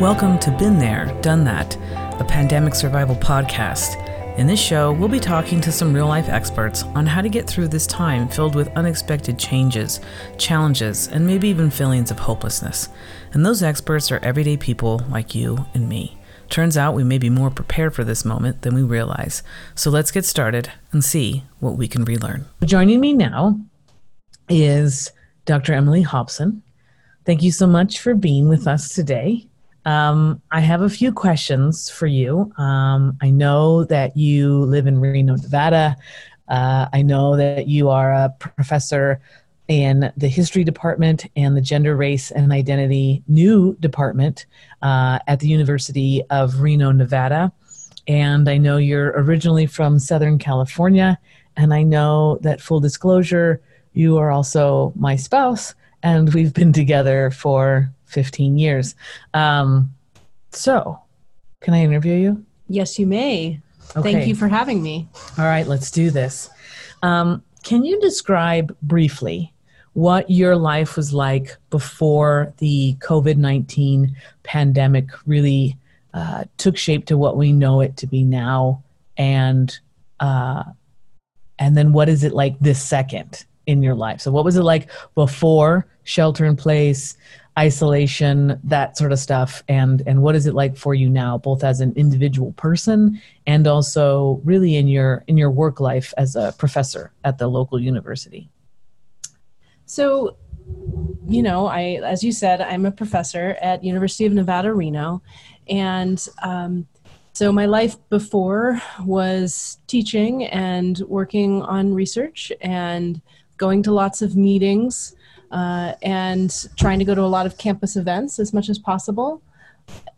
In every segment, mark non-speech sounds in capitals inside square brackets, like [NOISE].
Welcome to Been There, Done That, a pandemic survival podcast. In this show, we'll be talking to some real life experts on how to get through this time filled with unexpected changes, challenges, and maybe even feelings of hopelessness. And those experts are everyday people like you and me. Turns out we may be more prepared for this moment than we realize. So let's get started and see what we can relearn. Joining me now is Dr. Emily Hobson. Thank you so much for being with us today. Um, I have a few questions for you. Um, I know that you live in Reno, Nevada. Uh, I know that you are a professor in the history department and the gender, race, and identity new department uh, at the University of Reno, Nevada. And I know you're originally from Southern California. And I know that, full disclosure, you are also my spouse, and we've been together for 15 years. Um, so, can I interview you? Yes, you may. Okay. Thank you for having me. All right, let's do this. Um, can you describe briefly what your life was like before the COVID 19 pandemic really uh, took shape to what we know it to be now? And uh, and then what is it like this second in your life? So, what was it like before shelter in place? Isolation that sort of stuff. And and what is it like for you now both as an individual person and also really in your in your work life as a professor at the local university? So you know i as you said i'm a professor at university of nevada reno. And um, so my life before was teaching and working on research and going to lots of meetings uh, and trying to go to a lot of campus events as much as possible.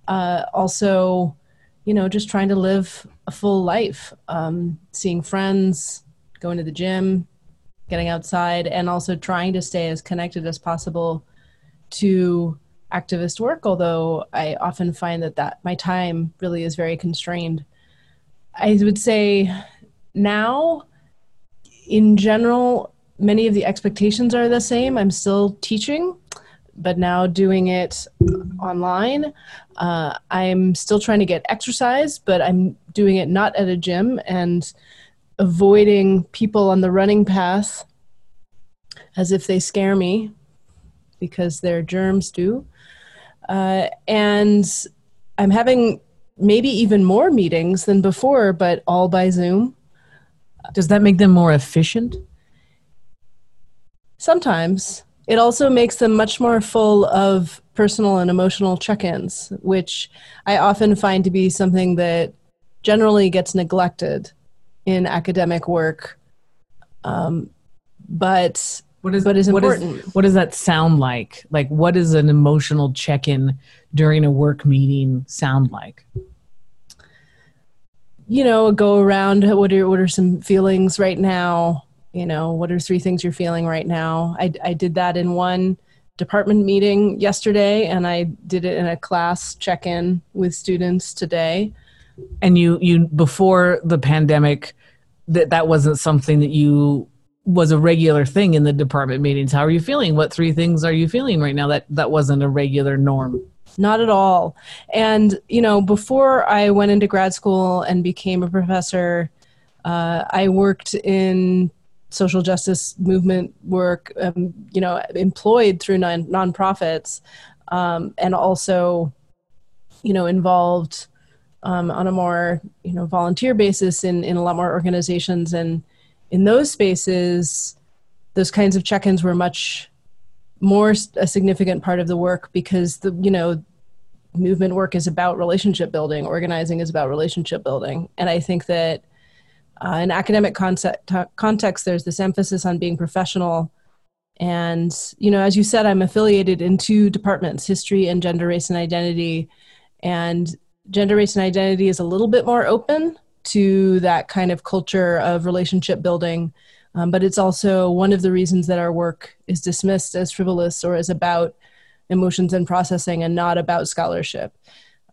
Uh, also, you know, just trying to live a full life, um, seeing friends, going to the gym, getting outside, and also trying to stay as connected as possible to activist work. Although I often find that that my time really is very constrained. I would say now, in general, many of the expectations are the same. I'm still teaching, but now doing it online. Uh, I'm still trying to get exercise, but I'm doing it not at a gym and avoiding people on the running path as if they scare me because their germs do. Uh, and I'm having maybe even more meetings than before, but all by Zoom. Does that make them more efficient? Sometimes. It also makes them much more full of personal and emotional check ins, which I often find to be something that generally gets neglected in academic work. Um, but what is but is important. What, is, what does that sound like? Like, what does an emotional check in during a work meeting sound like? You know, go around. What are what are some feelings right now? You know what are three things you're feeling right now? I, I did that in one department meeting yesterday and i did it in a class check-in with students today. And you you before the pandemic that that wasn't something that you was a regular thing in the department meetings. How are you feeling? What three things are you feeling right now that that wasn't a regular norm? Not at all. And you know before i went into grad school and became a professor uh, i worked in social justice movement work, um, you know, employed through non nonprofits, um, and also, you know, involved um, on a more you know volunteer basis in in a lot more organizations, and in those spaces, those kinds of check-ins were much more a significant part of the work because the you know movement work is about relationship building organizing is about relationship building. And i think that uh, in academic concept, context, there's this emphasis on being professional. And, you know, as you said, I'm affiliated in two departments history and gender, race, and identity. And gender, race, and identity is a little bit more open to that kind of culture of relationship building. Um, but it's also one of the reasons that our work is dismissed as frivolous or as about emotions and processing and not about scholarship.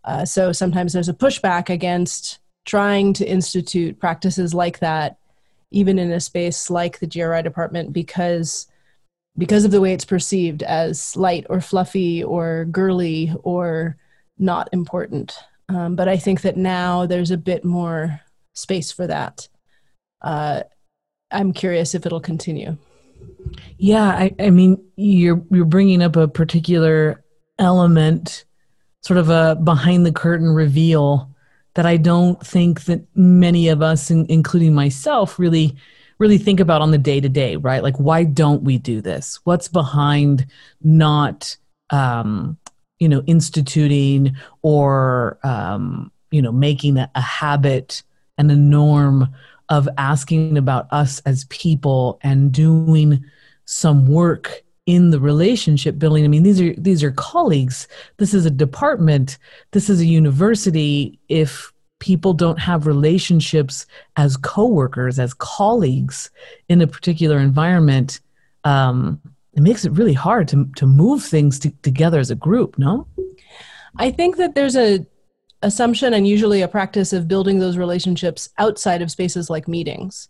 Uh, so sometimes there's a pushback against trying to institute practices like that even in a space like the GRI department because because of the way it's perceived as light or fluffy or girly or not important. Um, but I think that now there's a bit more space for that. Uh, I'm curious if it'll continue. Yeah, I, I mean, you're you're bringing up a particular element, sort of a behind the curtain reveal that I don't think that many of us, in, including myself, really really think about on the day to day, right? Like, why don't we do this? What's behind not, um, you know, instituting or, um, you know, making a, a habit and a norm of asking about us as people and doing some work in the relationship building i mean these are these are colleagues this is a department this is a university if people don't have relationships as coworkers, as colleagues in a particular environment, um, it makes it really hard to to move things to, together as a group. No, I think that there's a assumption and usually a practice of building those relationships outside of spaces like meetings.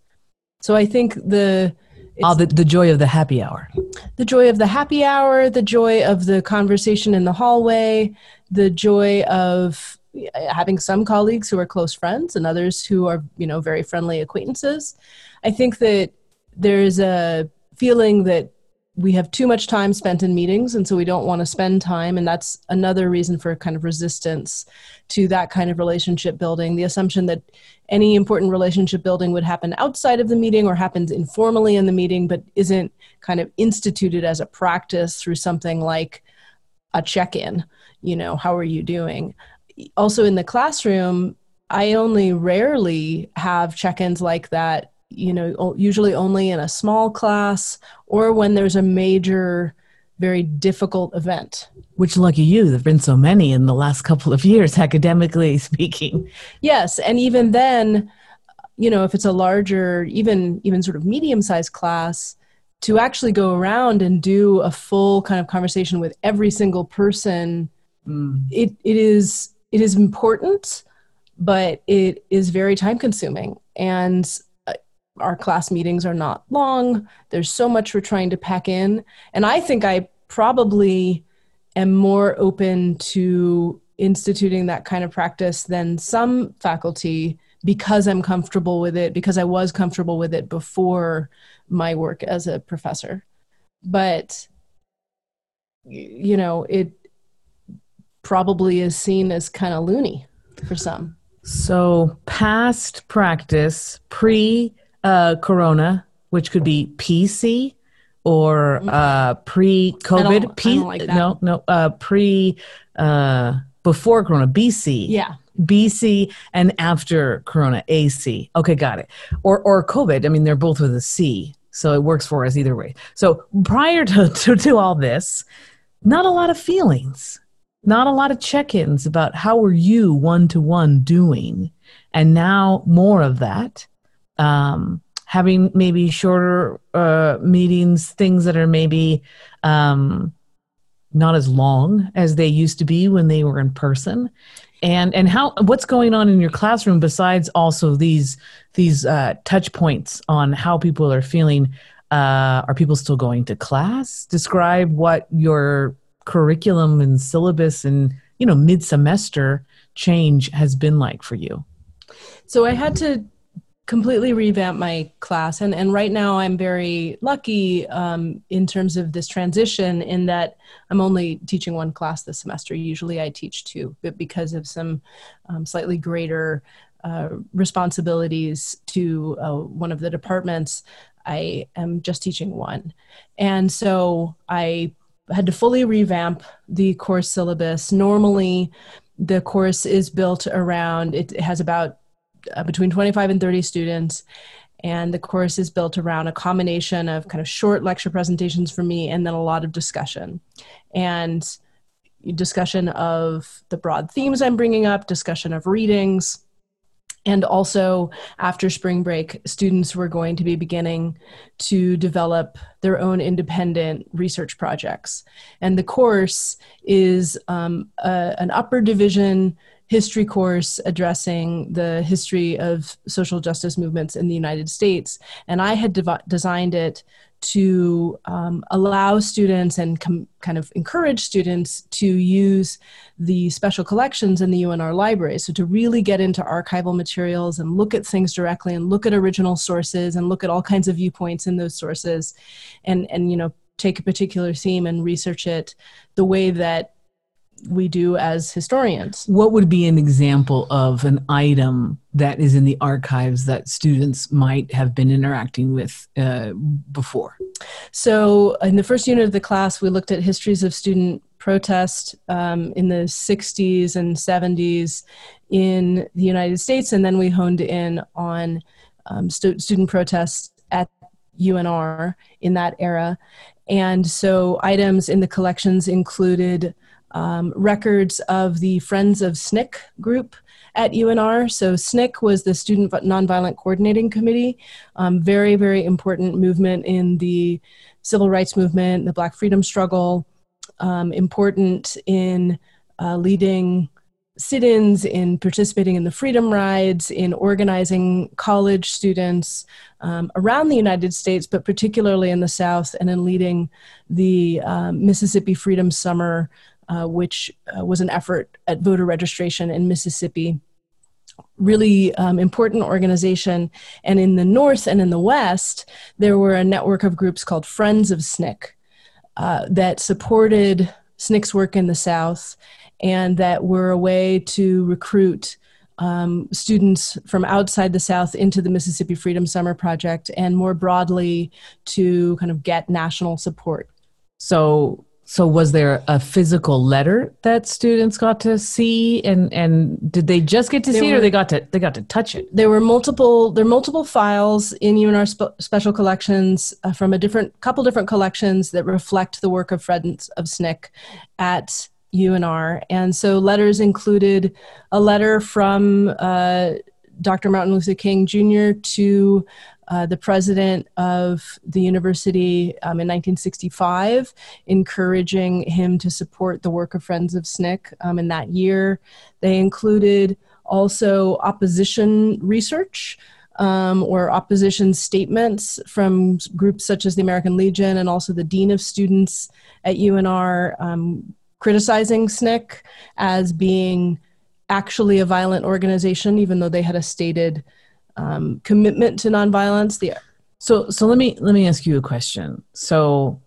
So I think the oh, the, the joy of the happy hour. The joy of the happy hour, the joy of the conversation in the hallway, the joy of eh, having some colleagues who are close friends and others who are you know very friendly acquaintances i think that there's a feeling that we have too much time spent in meetings and so we don't want to spend time and that's another reason for kind of resistance to that kind of relationship building. The assumption that any important relationship building would happen outside of the meeting or happens informally in the meeting but isn't kind of instituted as a practice through something like a check-in you know how are you doing? Also in the classroom, I only rarely have check ins like that, you know, usually only in a small class or when there's a major, very difficult event. Which, lucky you, there have been so many in the last couple of years, [LAUGHS] academically speaking. Yes. And even then, you know, if it's a larger, even even sort of medium sized class, to actually go around and do a full kind of conversation with every single person, mm. it, it is it is important, but it is very time consuming. And our class meetings are not long. There's so much we're trying to pack in. And I think I probably am more open to instituting that kind of practice than some faculty because I'm comfortable with it, because I was comfortable with it before my work as a professor. But, you know, it, probably is seen as kind of loony for some. So, past practice, pre uh, corona, which could be PC or mm-hmm. uh, pre COVID. P- like no, no, uh, pre uh, before corona, BC. Yeah. BC and after corona, AC. Okay, got it. Or, or COVID. I mean, they're both with a C. So it works for us either way. So prior to, [LAUGHS] to, to all this, not a lot of feelings not a lot of check-ins about how are you one-to-one doing and now more of that um, having maybe shorter uh, meetings things that are maybe um, not as long as they used to be when they were in person. And and how what's going on in your classroom besides also these these uh, touch points on how people are feeling? Uh, are people still going to class? Describe what your curriculum and syllabus and you know mid semester change has been like for you? So I had to completely revamp my class. And, and right now i'm very lucky um, in terms of this transition in that i'm only teaching one class this semester. Usually i teach two but because of some um, slightly greater uh, responsibilities to uh, one of the departments i am just teaching one. And so i had to fully revamp the course syllabus. Normally, the course is built around, it has about uh, between 25 and 30 students. And the course is built around a combination of kind of short lecture presentations for me and then a lot of discussion. And discussion of the broad themes I'm bringing up, discussion of readings, and also, after spring break, students were going to be beginning to develop their own independent research projects. And the course is um, a, an upper division history course addressing the history of social justice movements in the United States. And I had dev- designed it to um, allow students and com- kind of encourage students to use the special collections in the UNR library. So to really get into archival materials and look at things directly and look at original sources and look at all kinds of viewpoints in those sources and, and you know, take a particular theme and research it the way that we do as historians. What would be an example of an item that is in the archives that students might have been interacting with uh, before? So, in the first unit of the class, we looked at histories of student protest um, in the 60s and 70s in the United States, and then we honed in on um, stu- student protests at UNR in that era. And so, items in the collections included um, records of the Friends of SNCC group at UNR. So SNCC was the Student Nonviolent Coordinating Committee, um, very, very important movement in the civil rights movement, the Black freedom struggle, um, important in uh, leading sit-ins, in participating in the freedom rides, in organizing college students um, around the United States, but particularly in the South, and in leading the um, Mississippi Freedom Summer uh, which uh, was an effort at voter registration in Mississippi. Really um, important organization. And in the North and in the West, there were a network of groups called Friends of SNCC uh, that supported SNCC's work in the South and that were a way to recruit um, students from outside the South into the Mississippi Freedom Summer Project and more broadly to kind of get national support. So so was there a physical letter that students got to see and and did they just get to there see were, it or they got to they got to touch it? There were multiple there are multiple files in UNR spe- special collections uh, from a different couple different collections that reflect the work of Friends of SNCC at UNR. And so letters included a letter from uh, Dr. Martin Luther King Jr. to uh, the president of the university um, in 1965, encouraging him to support the work of Friends of SNCC um, in that year. They included also opposition research. Um, or opposition statements from groups such as the American Legion and also the Dean of Students at UNR um, criticizing SNCC as being actually a violent organization, even though they had a stated um, commitment to nonviolence. The so so let me let me ask you a question. So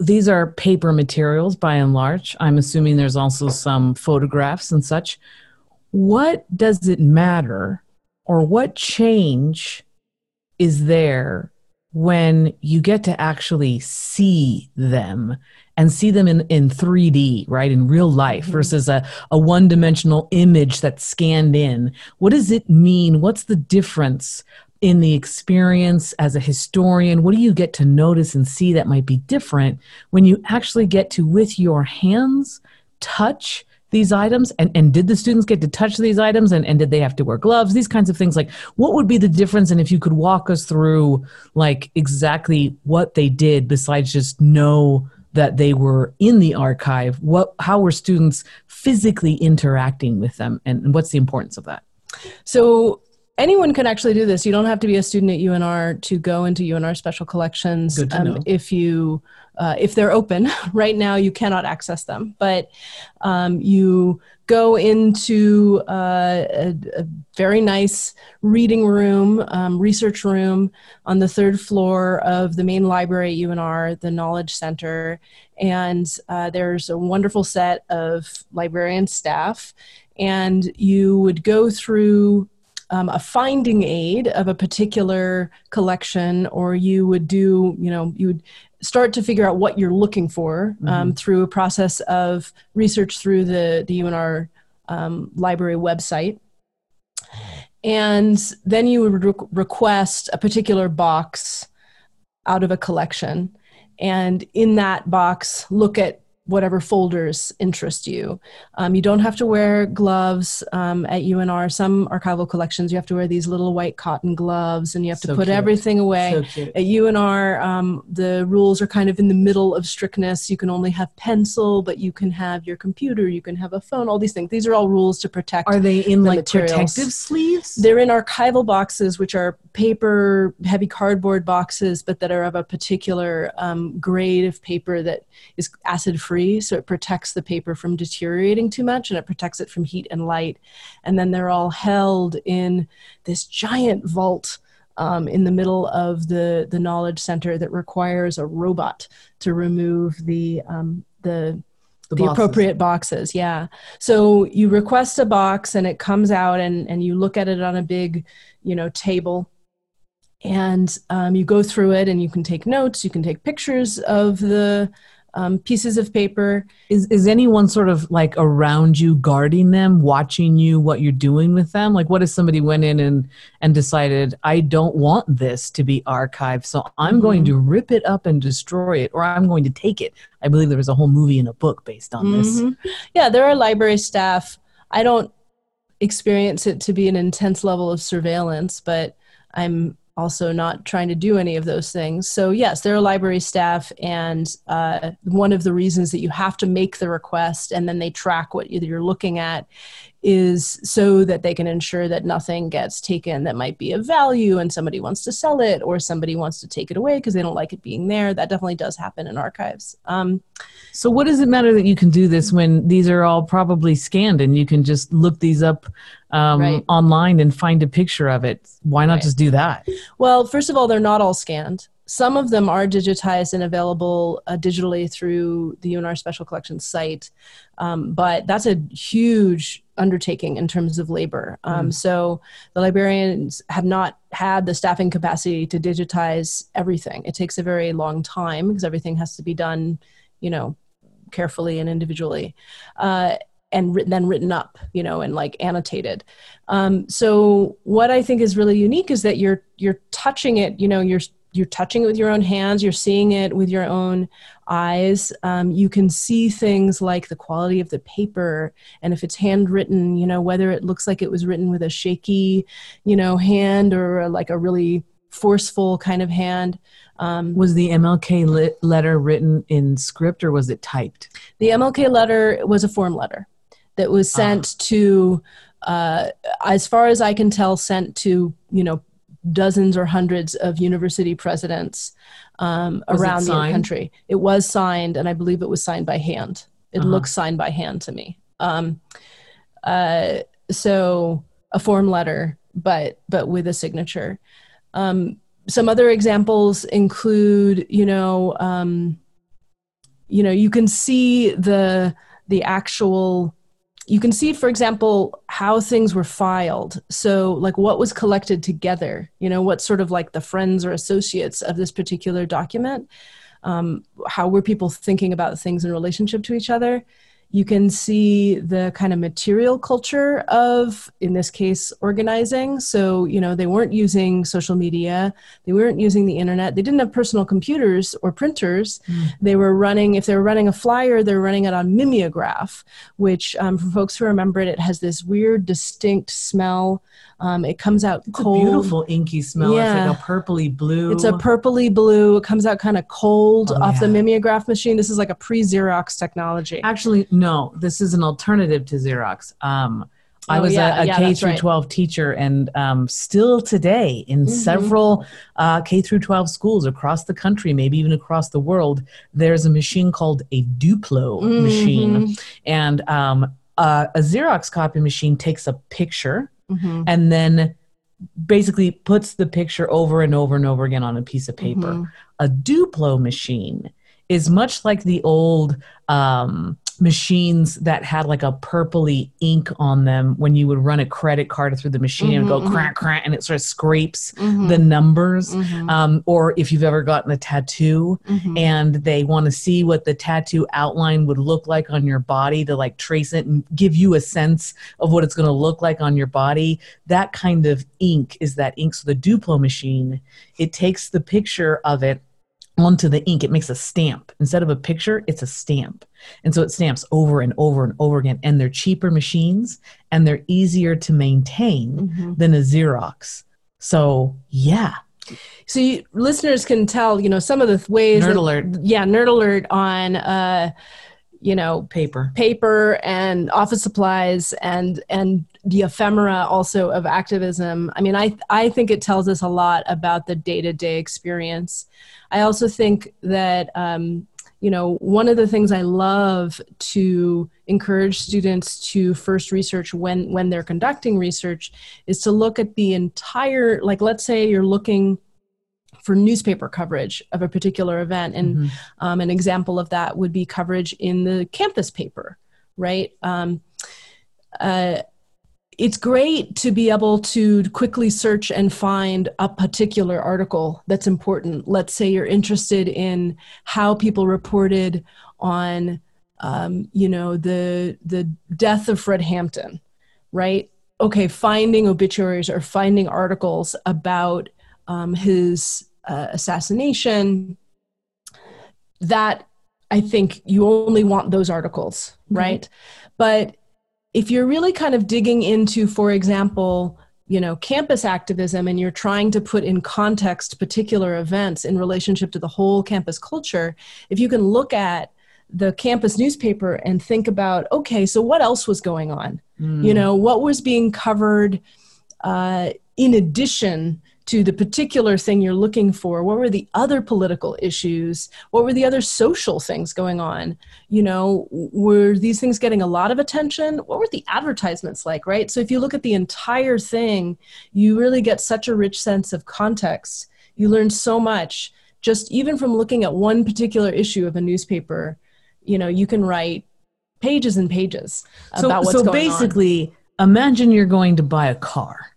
these are paper materials by and large. I'm assuming there's also some photographs and such. What does it matter, or what change is there when you get to actually see them and see them in, in 3D, right, in real life mm-hmm. versus a, a one dimensional image that's scanned in. What does it mean? What's the difference in the experience as a historian? What do you get to notice and see that might be different when you actually get to, with your hands, touch? these items and, and did the students get to touch these items and, and did they have to wear gloves these kinds of things like what would be the difference and if you could walk us through like exactly what they did besides just know that they were in the archive what how were students physically interacting with them and, what's the importance of that? So anyone can actually do this. You don't have to be a student at unr to go into unr special collections. Um, if you uh, if they're open [LAUGHS] right now you cannot access them. But um, you go into uh, a, a, very nice reading room, um, research room on the third floor of the main library at UNR, the Knowledge Center. And uh, there's a wonderful set of librarian staff. And you would go through um, a finding aid of a particular collection, or you would do, you know, you would start to figure out what you're looking for um, mm-hmm. through a process of research through the, the UNR um, library website. And then you would re- request a particular box out of a collection. And in that box, look at whatever folders interest you. Um, you don't have to wear gloves um, at UNR. Some archival collections, you have to wear these little white cotton gloves and you have to put cute. everything away. So. At UNR, um, the rules are kind of in the middle of strictness. You can only have pencil, but you can have your computer, you can have a phone, all these things. These are all rules to protect. Are they in the like materials. protective sleeves? They're in archival boxes, which are paper, heavy cardboard boxes, but that are of a particular um, grade of paper that is acid free. So it protects the paper from deteriorating too much and it protects it from heat and light. And then they're all held in this giant vault. Um, in the middle of the, the knowledge center that requires a robot to remove the the, the bosses. appropriate boxes yeah so you request a box and it comes out and and you look at it on a big you know table and um, you go through it and you can take notes you can take pictures of the um, pieces of paper Is is anyone sort of like around you guarding them, watching you what you're doing with them? Like what if somebody went in and and decided I don't want this to be archived, so I'm going to rip it up and destroy it or I'm going to take it. I believe there was a whole movie and a book based on this. Mhm. yeah there are library staff i don't experience it to be an intense level of surveillance but i'm also not trying to do any of those things. So yes there are library staff and uh, one of the reasons that you have to make the request and then they track what you're looking at is so that they can ensure that nothing gets taken that might be of value and somebody wants to sell it or somebody wants to take it away because they don't like it being there that definitely does happen in archives um, So what does it matter that you can do this when these are all probably scanned and you can just look these up um, Right. online and find a picture of it? Why not Right. just do that? Well, first of all, they're not all scanned. Some of them are digitized and available uh, digitally through the UNR Special Collections site, um, but that's a huge undertaking in terms of labor. Um, So the librarians have not had the staffing capacity to digitize everything. It takes a very long time because everything has to be done, you know, carefully and individually. Uh, and written, then written up, you know, and like annotated. Um, so what I think is really unique is that you're you're touching it. You know, you're you're touching it with your own hands. You're seeing it with your own eyes. Um, you can see things like the quality of the paper, and if it's handwritten, you know, whether it looks like it was written with a shaky, you know, hand or like a really forceful kind of hand. Um, Was the MLK lit- letter written in script or was it typed? the MLK letter was a form letter that was sent to, uh, as far as I can tell, sent to you know dozens or hundreds of university presidents um, around the country. It was signed, and I believe it was signed by hand. It Uh-huh. looks signed by hand to me. Um, uh, so a form letter, but but with a signature. Um, some other examples include, you know, um, you know, you can see the the actual. You can see, for example, how things were filed. So, like, what was collected together. You know, what sort of like the friends or associates of this particular document. Um, how were people thinking about things in relationship to each other? You can see the kind of material culture of, in this case, organizing. So, you know, they weren't using social media, they weren't using the internet, they didn't have personal computers or printers. They were running, if they were running a flyer, they were running it on mimeograph, which, um, for folks who remember it, it has this weird, distinct smell. Um, it comes out It's cold. a beautiful inky smell. Yeah. It's like a purpley blue. It's a purpley blue. It comes out kind of cold Oh, off the mimeograph machine. This is like a pre Xerox technology. Actually, no. This is an alternative to Xerox. Um, I Oh, was yeah, a, a yeah, K through right. 12 teacher, and um, still today in Mhm. several uh, K through 12 schools across the country, maybe even across the world, there's a machine called a Duplo machine, Mhm, and um, uh, a Xerox copy machine takes a picture mhm, and then basically puts the picture over and over and over again on a piece of paper mhm. a Duplo machine is much like the old um, machines that had like a purpley ink on them when you would run a credit card through the machine and Mhm, go mhm. crack crack and it sort of scrapes Mhm, the numbers. mhm, Um, or if you've ever gotten a tattoo mhm. and they want to see what the tattoo outline would look like on your body to like trace it and give you a sense of what it's going to look like on your body that kind of ink is that ink so the duplo machine it takes the picture of it onto the ink. It makes a stamp. Instead of a picture, it's a stamp. And so it stamps over and over and over again. And they're cheaper machines and they're easier to maintain mm-hmm. than a Xerox. So, yeah. So you, listeners can tell, you know, some of the ways. Nerd that, alert. Yeah, nerd alert on, uh, you know, paper, paper, and office supplies, and and the ephemera also of activism. I mean, I I think it tells us a lot about the day to day experience. I also think that um, you know one of the things I love to encourage students to first research when when they're conducting research is to look at the entire like let's say you're looking for newspaper coverage of a particular event and mm-hmm. um, an example of that would be coverage in the campus paper right um, uh, it's great to be able to quickly search and find a particular article that's important. Let's say you're interested in how people reported on, um, you know, the the death of Fred Hampton, right? Okay, finding obituaries or finding articles about um, his uh, assassination. That I think you only want those articles, mm-hmm. right? Mm-hmm. But if you're really kind of digging into, for example, you know, campus activism and you're trying to put in context particular events in relationship to the whole campus culture, if you can look at the campus newspaper and think about, okay, so what else was going on? Mm. You know, what was being covered uh, in addition to the particular thing you're looking for. What were the other political issues? What were the other social things going on? You know were these things getting a lot of attention? What were the advertisements like right? So if you look at the entire thing you really get such a rich sense of context. You learn so much. Just even from looking at one particular issue of a newspaper you know you can write pages and pages so, about what's so going basically on. imagine you're going to buy a car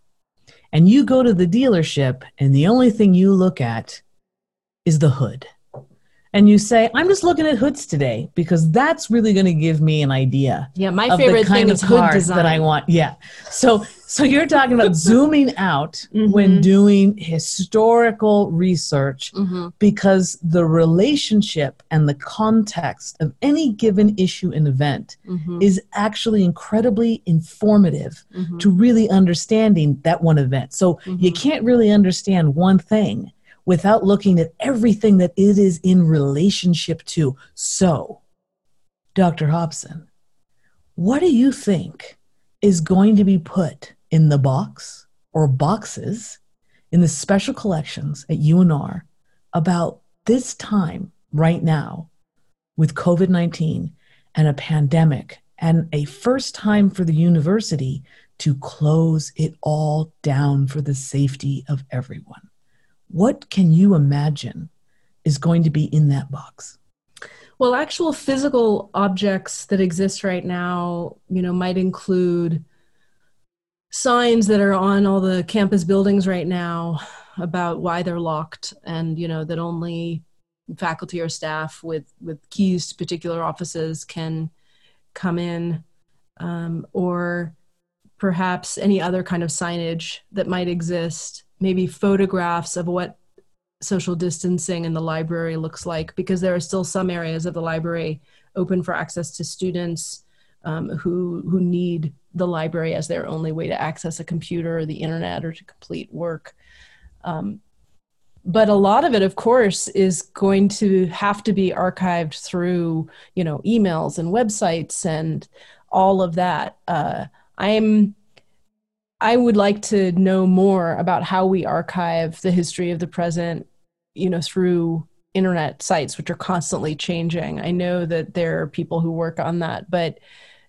and you go to the dealership and the only thing you look at is the hood and you say, "I'm just looking at hoods today because that's really going to give me an idea." Yeah, my favorite thing is hood design that I want. Yeah, so so you're talking about [LAUGHS] zooming out mm-hmm. when doing historical research mm-hmm. because the relationship and the context of any given issue and event mm-hmm. is actually incredibly informative mm-hmm. to really understanding that one event. So you mm-hmm. can't really understand one thing without looking at everything that it is in relationship to. So, Dr. Hobson, what do you think is going to be put in the box or boxes in the special collections at UNR about this time right now with COVID 19 and a pandemic and a first time for the university to close it all down for the safety of everyone? What can you imagine is going to be in that box? Well, actual physical objects that exist right now, you know, might include signs that are on all the campus buildings right now about why they're locked and, you know, that only faculty or staff with with keys to particular offices can come in um, or perhaps any other kind of signage that might exist maybe photographs of what social distancing in the library looks like because there are still some areas of the library open for access to students um, who who need the library as their only way to access a computer or the internet or to complete work. Um, but a lot of it of course is going to have to be archived through you know emails and websites and all of that. Uh, i'm I would like to know more about how we archive the history of the present, you know, through internet sites, which are constantly changing. I know that there are people who work on that, but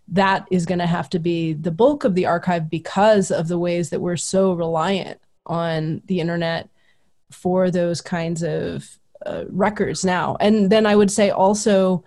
that is going to have to be the bulk of the archive because of the ways that we're so reliant on the internet for those kinds of uh, records now. And then I would say also,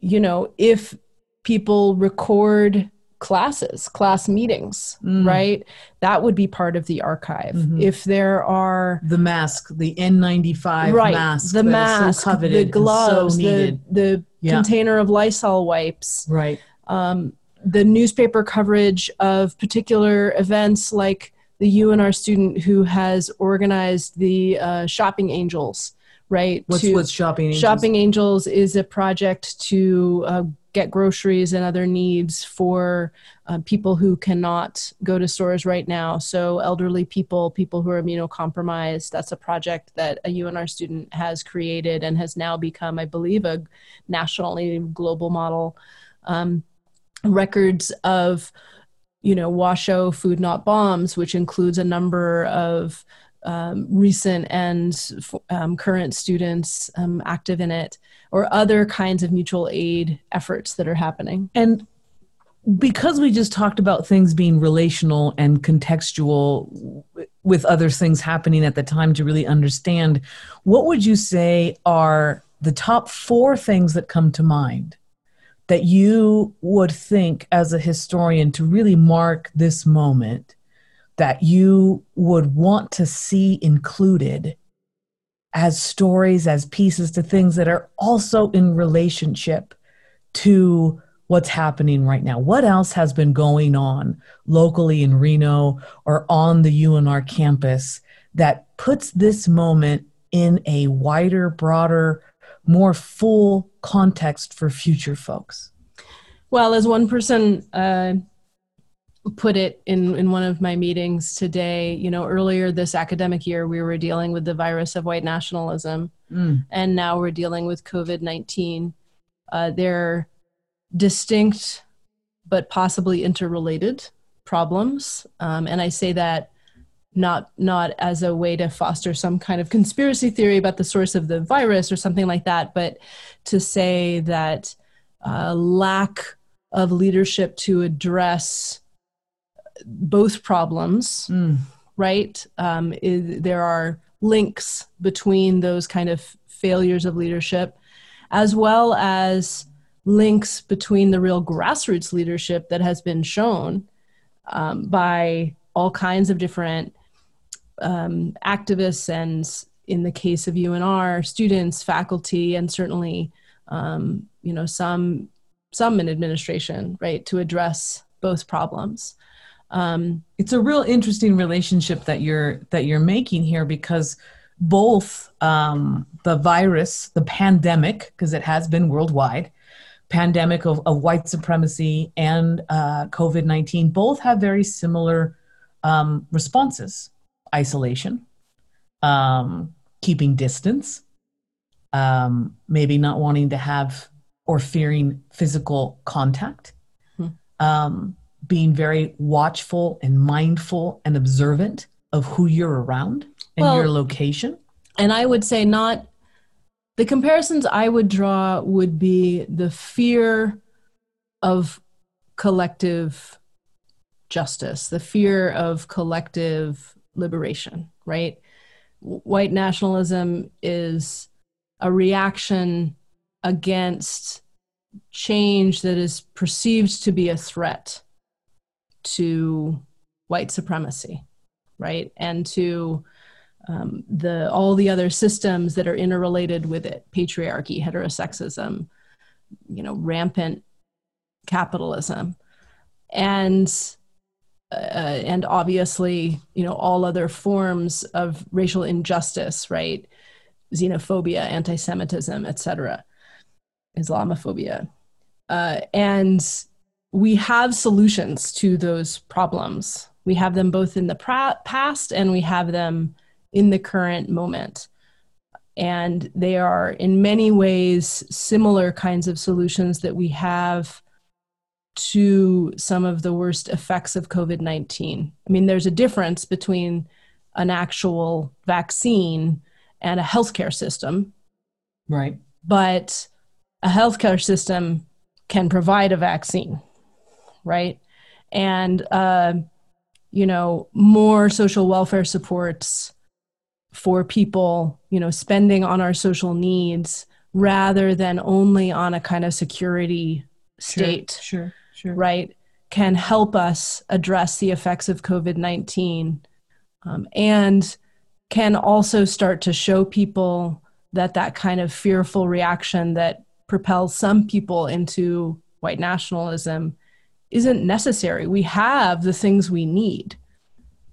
you know, if people record classes, class meetings, mm. right? That would be part of the archive. Mm-hmm. If there are the mask, the N95 right, mask, the mask, so the gloves, so the the yeah. container of Lysol wipes, right? Um, the newspaper coverage of particular events, like the UNR student who has organized the uh, shopping angels right? What's what's shopping? Angels? Shopping Angels is a project to uh, get groceries and other needs for uh, people who cannot go to stores right now. So, elderly people, people who are immunocompromised. That's a project that a UNR student has created and has now become, I believe, a nationally global model. Um, records of, you know, Washoe Food Not Bombs, which includes a number of um, recent and um, current students um, active in it, or other kinds of mutual aid efforts that are happening. And because we just talked about things being relational and contextual with other things happening at the time to really understand, what would you say are the top four things that come to mind that you would think as a historian to really mark this moment? that you would want to see included as stories, as pieces to things that are also in relationship to what's happening right now. What else has been going on locally in Reno or on the UNR campus that puts this moment in a wider, broader, more full context for future folks? Well, as one person uh, put it in in one of my meetings today you know earlier this academic year we were dealing with the virus of white nationalism. Mm. and now we're dealing with covid-19 uh, they're distinct but possibly interrelated problems. Um, and i say that not not as a way to foster some kind of conspiracy theory about the source of the virus or something like that but to say that uh, lack of leadership to address both problems, mm. right? Um, is, there are links between those kind of failures of leadership, as well as links between the real grassroots leadership that has been shown um, by all kinds of different um, activists and in the case of UNR, students, faculty, and certainly, um, you know, some some in administration, right, to address both problems um, it's a real interesting relationship that you're that you're making here because both um, the virus, the pandemic, because it has been worldwide, pandemic of, of white supremacy and uh, COVID nineteen, both have very similar um, responses: isolation, um, keeping distance, um, maybe not wanting to have or fearing physical contact. Hmm. Being very watchful and mindful and observant of who you're around and well, your location. And I would say not the comparisons I would draw would be the fear of collective justice, the fear of collective liberation, right? White nationalism is a reaction against change that is perceived to be a threat to white supremacy, right? And to um, the all the other systems that are interrelated with it patriarchy heterosexism you know rampant capitalism. And uh, and obviously you know all other forms of racial injustice right? Xenophobia anti-semitism etc islamophobia. Uh, and we have solutions to those problems. We have them both in the pra- past and we have them in the current moment. And they are, in many ways, similar kinds of solutions that we have to some of the worst effects of COVID 19. I mean, there's a difference between an actual vaccine and a healthcare system. Right. But a healthcare system can provide a vaccine right? And, uh, you know, more social welfare supports for people, you know, spending on our social needs rather than only on a kind of security state. Sure, sure. sure. Right? Can help us address the effects of COVID 19 um, and can also start to show people that that kind of fearful reaction that propels some people into white nationalism isn't necessary. We have the things we need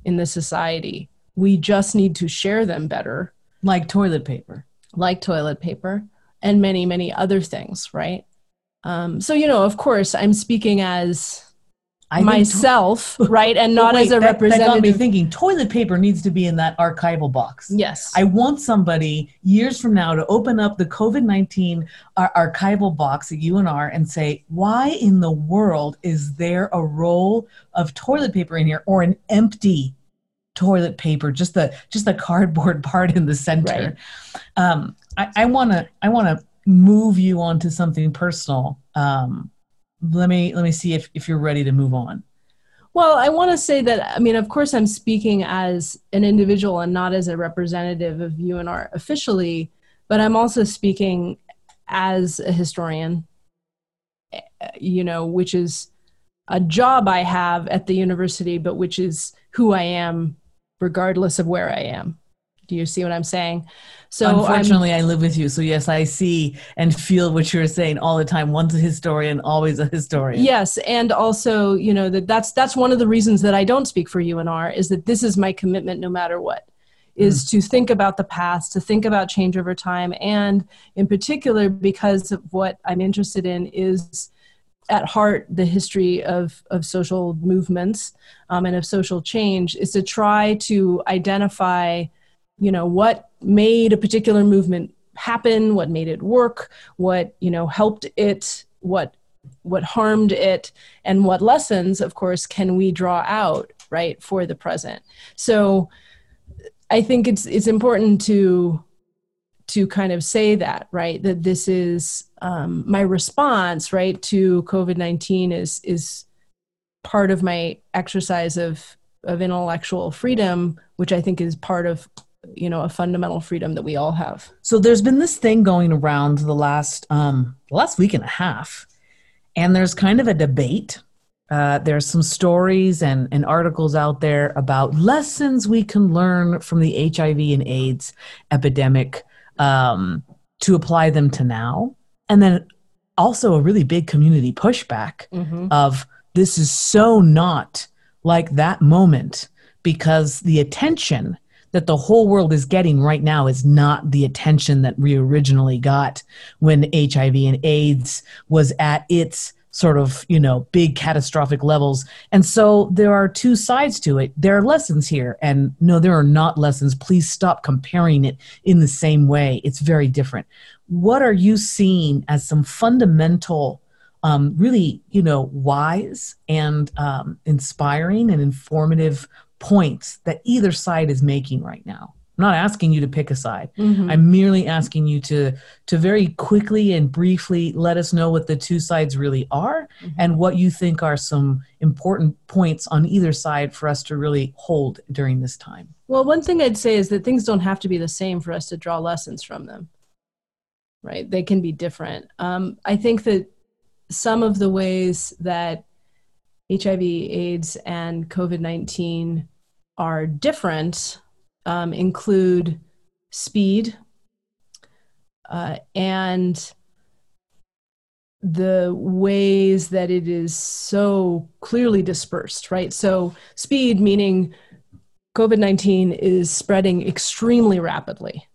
in the society. We just need to share them better. Like toilet paper. like toilet paper and many, many other things, right? Um, so, you know, of course, I'm speaking as I myself, [LAUGHS] to- right, and not wait, as a that, representative. That got me thinking. Toilet paper needs to be in that archival box. Yes, I want somebody years from now to open up the COVID nineteen ar- archival box at UNR and say, "Why in the world is there a roll of toilet paper in here, or an empty toilet paper, just the just the cardboard [LAUGHS] part in the center?" Right. Um, I want to I want to move you on to something personal. Um, let me let me see if, if you're ready to move on. Well i want to say that i mean of course i'm speaking as an individual and not as a representative of unr officially but i'm also speaking as a historian eh, you know which is a job i have at the university but which is who i am regardless of where i am do you see what i'm saying so unfortunately, I'm, i live with you. So yes, I see and feel what you're saying all the time. Once a historian, always a historian. Yes, and also, you know, that that's that's one of the reasons that I don't speak for UNR is that this is my commitment, no matter what is mm. to think about the past, to think about change over time, and in particular, because of what I'm interested in is at heart the history of, of social movements um, and of social change, is to try to identify you know what made a particular movement happen what made it work what you know helped it what what harmed it and what lessons of course can we draw out right for the present. So i think it's it's important to to kind of say that right that this is um, my response right to covid-19 is is part of my exercise of of intellectual freedom which i think is part of you know a fundamental freedom that we all have. So there's been this thing going around the last um last week and a half and there's kind of a debate. Uh, there's some stories and, and articles out there about lessons we can learn from the hiv and aids epidemic um, to apply them to now. And then also a really big community pushback mm-hmm. of this is so not like that moment because the attention that the whole world is getting right now is not the attention that we originally got when HIV and AIDS was at its sort of, you know, big catastrophic levels. And so there are two sides to it. There are lessons here. And no, there are not lessons. Please stop comparing it in the same way. It's very different. What are you seeing as some fundamental um, really, you know, wise and um, inspiring and informative points that either side is making right now. I'm not asking you to pick a side. Mm-hmm. I'm merely asking you to to very quickly and briefly let us know what the two sides really are mm-hmm. and what you think are some important points on either side for us to really hold during this time. Well, one thing I'd say is that things don't have to be the same for us to draw lessons from them. Right? They can be different. Um, I think that some of the ways that HIV, AIDS, and COVID 19 are different um, include speed uh, and the ways that it is so clearly dispersed, right? So, speed meaning COVID 19 is spreading extremely rapidly,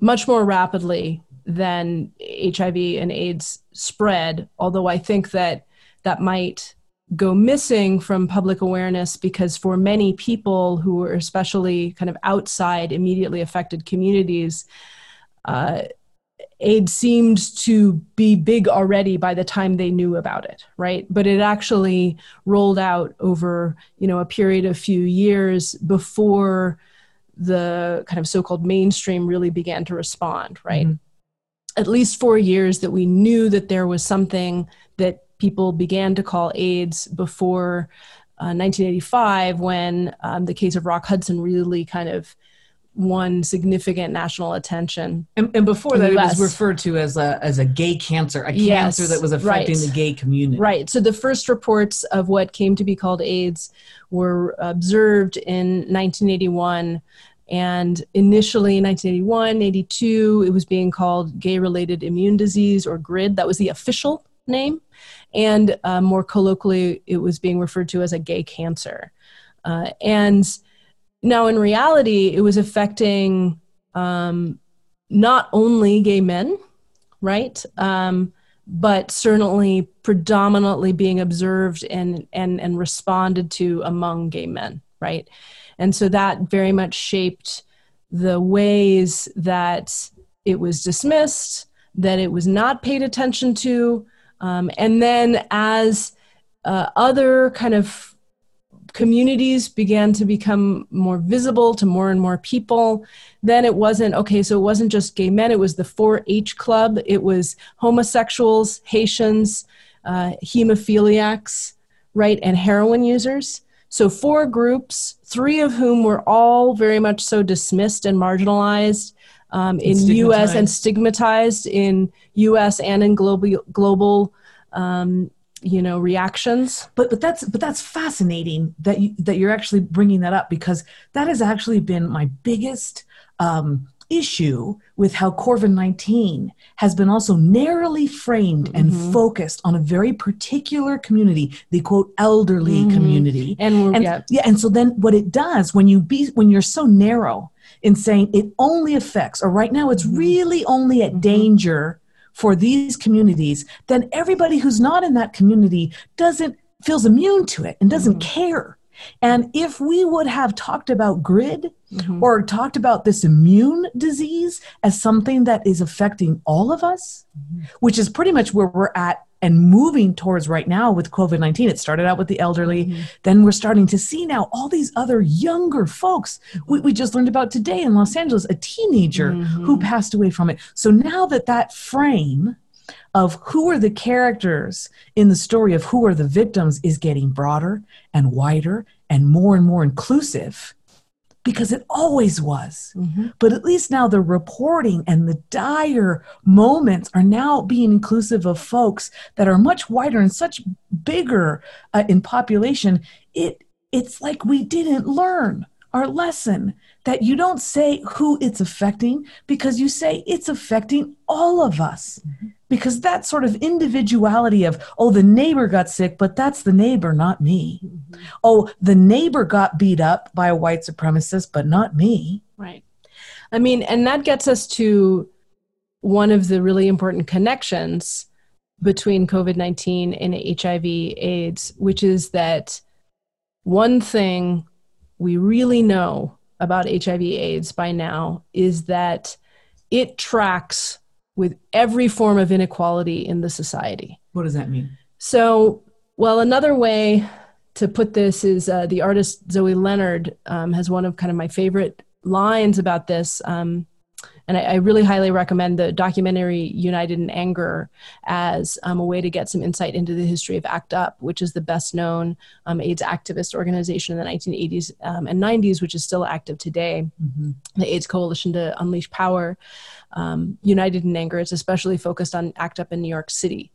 much more rapidly than HIV and AIDS spread, although I think that that might go missing from public awareness because for many people who are especially kind of outside immediately affected communities uh, AIDS seemed to be big already by the time they knew about it, right? But it actually rolled out over, you know, a period of a few years before the kind of so-called mainstream really began to respond, right? Mm-hmm. At least four years that we knew that there was something that people began to call AIDS before uh, 1985 when um, the case of Rock Hudson really kind of won significant national attention. And, and before that, it was referred to as a as a gay cancer, a yes, cancer that was affecting right. the gay community. Right. So the first reports of what came to be called AIDS were observed in 1981. And initially in 1981, 82, it was being called gay related immune disease or GRID. That was the official name and uh, more colloquially, it was being referred to as a gay cancer. Uh, and now, in reality, it was affecting um, not only gay men, right? Um, but certainly predominantly being observed and, and, and responded to among gay men, right? And so that very much shaped the ways that it was dismissed, that it was not paid attention to. Um, and then as uh, other kind of communities began to become more visible to more and more people then it wasn't okay so it wasn't just gay men it was the 4-h club. It was homosexuals haitians uh, hemophiliacs right and heroin users. So four groups three of whom were all very much so dismissed and marginalized um, in us and stigmatized in us and in global global um, you know reactions but but that's but that's fascinating that you that you're actually bringing that up because that has actually been my biggest um, issue with how COVID 19 has been also narrowly framed and mm-hmm. focused on a very particular community, the quote elderly mm-hmm. community. And, and yeah. yeah, and so then what it does when you be when you're so narrow in saying it only affects, or right now it's mm-hmm. really only at mm-hmm. danger for these communities, then everybody who's not in that community doesn't feels immune to it and doesn't mm-hmm. care. And if we would have talked about GRID mm-hmm. or talked about this immune disease as something that is affecting all of us, mm-hmm. which is pretty much where we're at and moving towards right now with COVID 19. It started out with the elderly. Mm-hmm. Then we're starting to see now all these other younger folks. We, we just learned about today in Los Angeles a teenager mm-hmm. who passed away from it. So now that that frame of who are the characters in the story of who are the victims is getting broader and wider and more and more inclusive because it always was. Mm-hmm. But at least now the reporting and the dire moments are now being inclusive of folks that are much wider and such bigger uh, in population. It it's like we didn't learn our lesson that you don't say who it's affecting because you say it's affecting all of us. Mm-hmm. Because that sort of individuality of, oh, the neighbor got sick, but that's the neighbor, not me. Mm-hmm. Oh, the neighbor got beat up by a white supremacist, but not me. Right. I mean, and that gets us to one of the really important connections between COVID 19 and HIV AIDS, which is that one thing we really know about HIV AIDS by now is that it tracks with every form of inequality in the society. What does that mean? So, well, another way to put this is uh, the artist Zoe Leonard um, has one of kind of my favorite lines about this. Um, and I, I, really highly recommend the documentary United in Anger as um, a way to get some insight into the history of ACT UP, which is the best known um, AIDS activist organization in the 1980s um, and 90s, which is still active today. Mm-hmm. The AIDS Coalition to Unleash Power. Um, United in Anger is especially focused on ACT UP in New York City.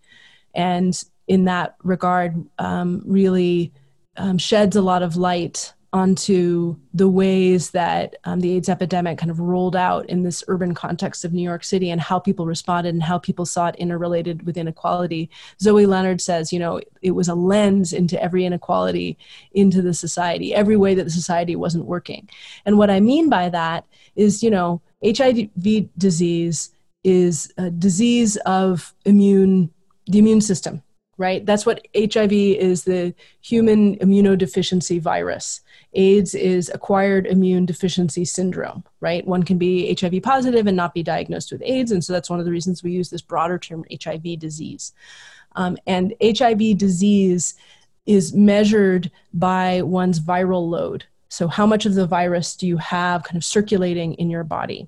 And in that regard, um, really um, sheds a lot of light onto the ways that um, the AIDS epidemic kind of rolled out in this urban context of New York City and how people responded and how people saw it interrelated with inequality. Zoe Leonard says, you know, it was a lens into every inequality into the society, every way that the society wasn't working. And what I mean by that is, you know, HIV disease is a disease of immune, the immune system right? That's what HIV is the human immunodeficiency virus. AIDS is acquired immune deficiency syndrome, right? One can be HIV positive and not be diagnosed with AIDS. And so that's one of the reasons we use this broader term HIV disease. Um, and HIV disease is measured by one's viral load. So, how much of the virus do you have kind of circulating in your body?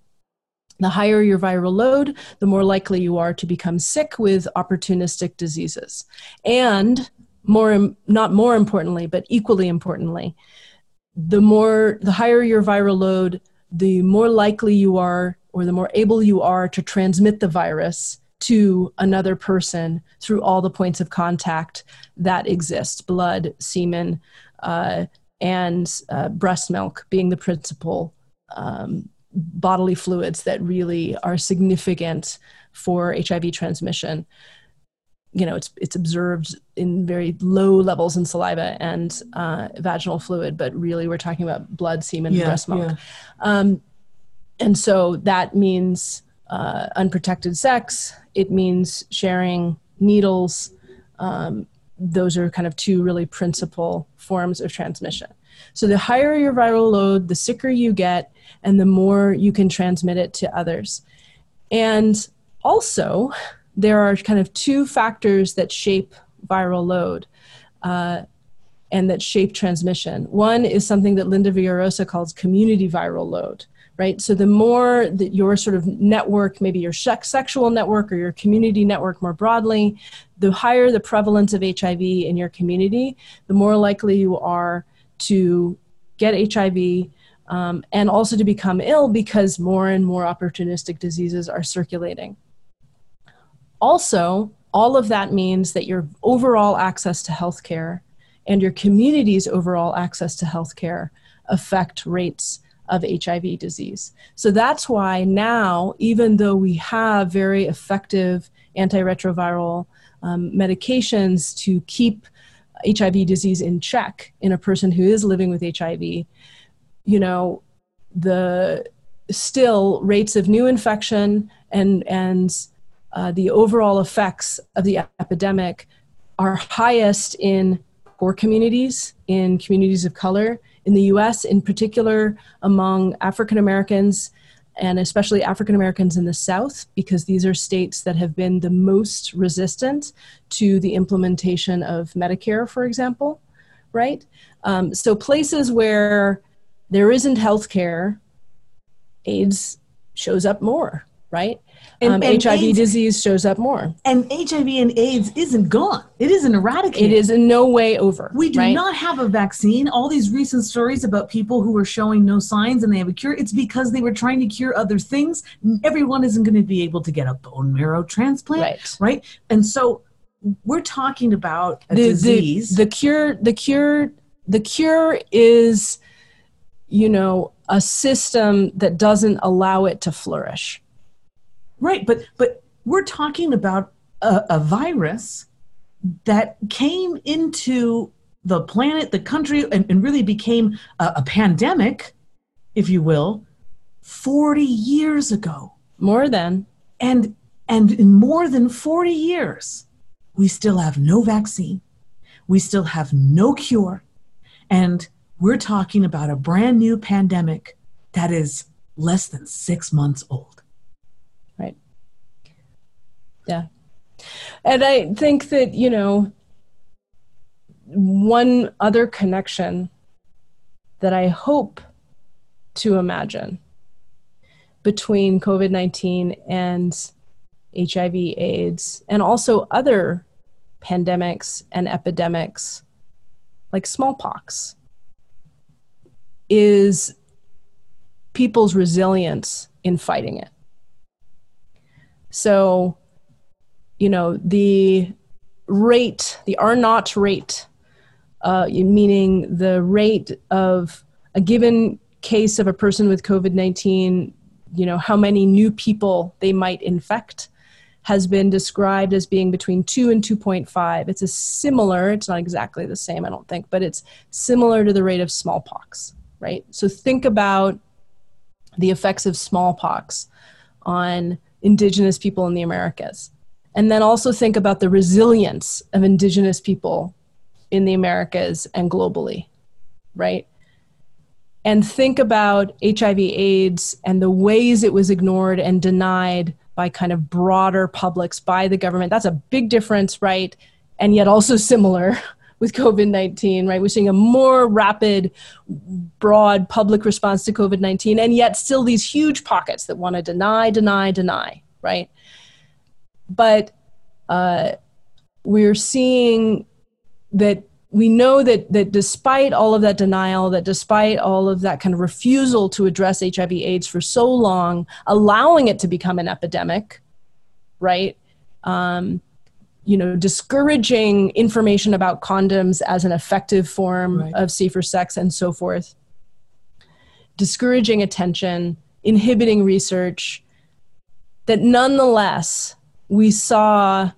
The higher your viral load, the more likely you are to become sick with opportunistic diseases. And more not more importantly, but equally importantly, the more the higher your viral load, the more likely you are or the more able you are to transmit the virus to another person through all the points of contact that exist blood, semen, uh, and uh, breast milk being the principal um, bodily fluids that really are significant for HIV transmission. You know, it's it's observed in very low levels in saliva and uh, vaginal fluid, but really we're talking about blood, semen, yeah, breast milk. Yeah. Um, and so that means uh, unprotected sex, it means sharing needles. Um, those are kind of two really principal forms of transmission. So the higher your viral load, the sicker you get, and the more you can transmit it to others. And also, there are kind of two factors that shape viral load uh, and that shape transmission. One is something that Linda Villarosa calls community viral load, right? So the more that your sort of network, maybe your sexual network or your community network more broadly, the higher the prevalence of HIV in your community, the more likely you are to get HIV um, and also to become ill because more and more opportunistic diseases are circulating. Also, all of that means that your overall access to healthcare and your community's overall access to healthcare affect rates of HIV disease. So that's why now, even though we have very effective antiretroviral um, medications to keep HIV disease in check in a person who is living with HIV, you know, the still rates of new infection and and uh, the overall effects of the epidemic are highest in poor communities, in communities of color, in the US, in particular among African Americans, and especially African Americans in the South, because these are states that have been the most resistant to the implementation of Medicare, for example, right? Um, so places where there isn't health care, AIDS shows up more, right? And, um, and HIV AIDS, disease shows up more. And HIV and AIDS isn't gone. It isn't eradicated. It is in no way over. We do right? not have a vaccine. All these recent stories about people who are showing no signs and they have a cure, it's because they were trying to cure other things. Everyone isn't going to be able to get a bone marrow transplant. Right. Right. And so we're talking about a the, disease. The, the cure, the cure, the cure is, you know, a system that doesn't allow it to flourish Right, but but we're talking about a, a virus that came into the planet, the country, and, and really became a, a pandemic, if you will, 40 years ago. More than. And and in more than 40 years, we still have no vaccine. We still have no cure. And we're talking about a brand new pandemic that is less than six months old. Yeah. And I think that, you know, one other connection that I hope to imagine between COVID 19 and HIV, AIDS, and also other pandemics and epidemics like smallpox is people's resilience in fighting it. So, you know, the rate, the R naught rate, uh, meaning the rate of a given case of a person with COVID 19, you know, how many new people they might infect, has been described as being between 2 and 2.5. It's a similar, it's not exactly the same, I don't think, but it's similar to the rate of smallpox, right? So think about the effects of smallpox on indigenous people in the Americas and then also think about the resilience of indigenous people in the Americas and globally, right? And think about HIV AIDS and the ways it was ignored and denied by kind of broader publics by the government. That's a big difference, right? And yet also similar [LAUGHS] with COVID 19, right? We're seeing a more rapid, broad public response to COVID 19, and yet still these huge pockets that want to deny, deny, deny, right? but uh, we're seeing that we know that that despite all of that denial, that despite all of that kind of refusal to address HIV/AIDS for so long, allowing it to become an epidemic, right? Um, you know, discouraging information about condoms as an effective form right. of safer sex and so forth, discouraging attention, inhibiting research, that nonetheless we saw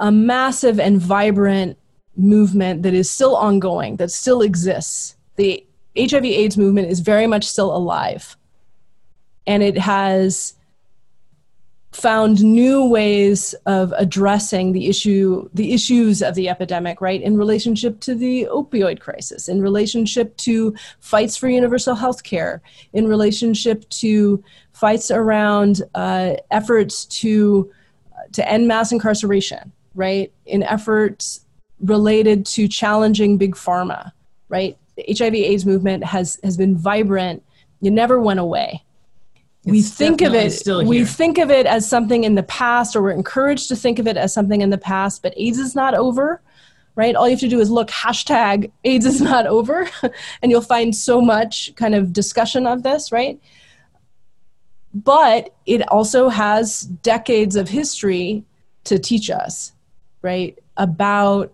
a massive and vibrant movement that is still ongoing, that still exists. The HIV AIDS movement is very much still alive. And it has found new ways of addressing the issue the issues of the epidemic right in relationship to the opioid crisis in relationship to fights for universal health care in relationship to fights around uh, efforts to to end mass incarceration right in efforts related to challenging big pharma right? The hiv aids movement has has been vibrant. It never went away we think of it we think of it as something in the past or we're encouraged to think of it as something in the past but aids is not over right? All you have to do is look hashtag aids is not over [LAUGHS] and you'll find so much kind of discussion of this right? But it also has decades of history to teach us right? About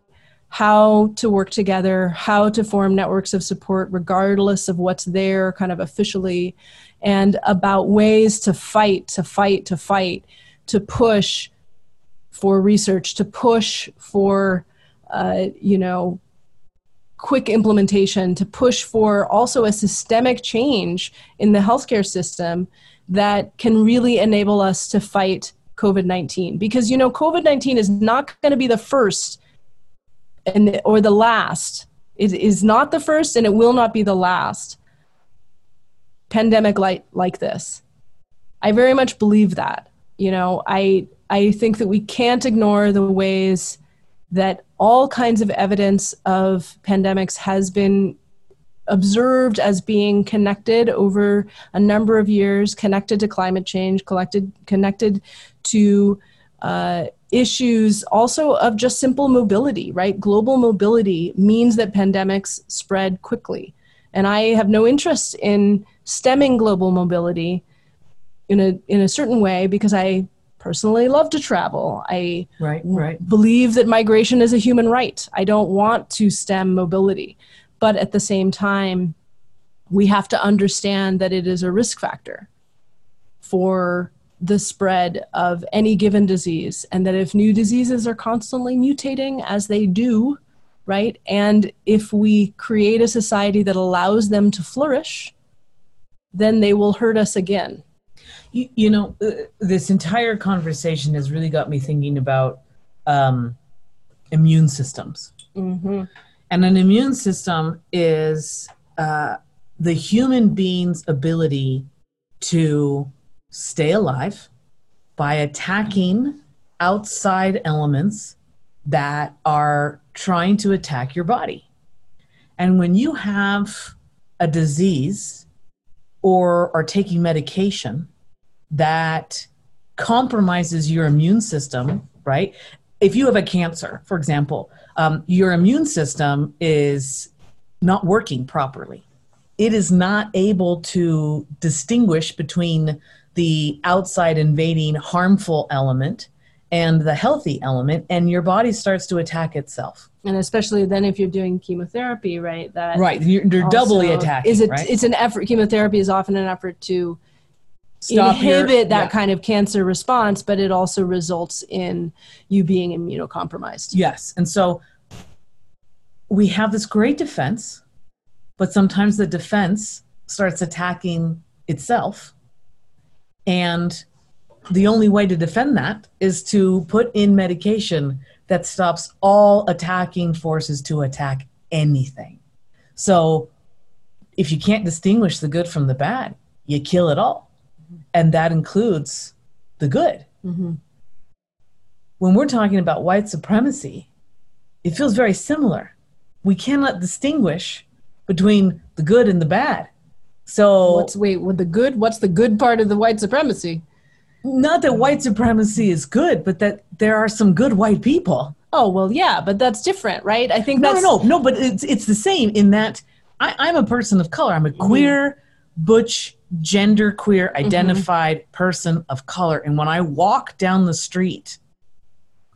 how to work together how to form networks of support regardless of what's there kind of officially and about ways to fight, to fight, to fight, to push for research, to push for, uh, you know, quick implementation, to push for also a systemic change in the healthcare system that can really enable us to fight COVID 19. Because, you know, COVID 19 is not going to be the first and, or the last. It is not the first and it will not be the last pandemic like like this. I very much believe that. You know, I I think that we can't ignore the ways that all kinds of evidence of pandemics has been observed as being connected over a number of years, connected to climate change, collected, connected to uh, issues also of just simple mobility, right? Global mobility means that pandemics spread quickly. And I have no interest in stemming global mobility in a in a certain way because I personally love to travel. I right, right. believe that migration is a human right. I don't want to stem mobility. But at the same time, we have to understand that it is a risk factor for the spread of any given disease, and that if new diseases are constantly mutating as they do, right, and if we create a society that allows them to flourish, then they will hurt us again. You, you know, uh, this entire conversation has really got me thinking about um, immune systems. Mm-hmm. And an immune system is uh, the human being's ability to stay alive by attacking outside elements that are trying to attack your body. And when you have a disease or are taking medication that compromises your immune system, right? If you have a cancer, for example, um, your immune system is not working properly. It is not able to distinguish between the outside invading harmful element and the healthy element, and your body starts to attack itself and especially then if you're doing chemotherapy right that right you're, you're doubly attacking is it right? it's an effort chemotherapy is often an effort to Stop inhibit your, that yeah. kind of cancer response but it also results in you being immunocompromised yes and so we have this great defense but sometimes the defense starts attacking itself and the only way to defend that is to put in medication that stops all attacking forces to attack anything. So if you can't distinguish the good from the bad, you kill it all. And that includes the good. Mm-hmm. When we're talking about white supremacy, it feels very similar. We cannot distinguish between the good and the bad. So what's wait, with the good, what's the good part of the white supremacy? Not that white supremacy is good, but that there are some good white people. Oh well, yeah, but that's different, right? I think that's no, no, no. But it's it's the same in that I, am a person of color. I'm a mm-hmm. queer, butch, gender queer mm-hmm. identified mm-hmm. person of color, and when I walk down the street,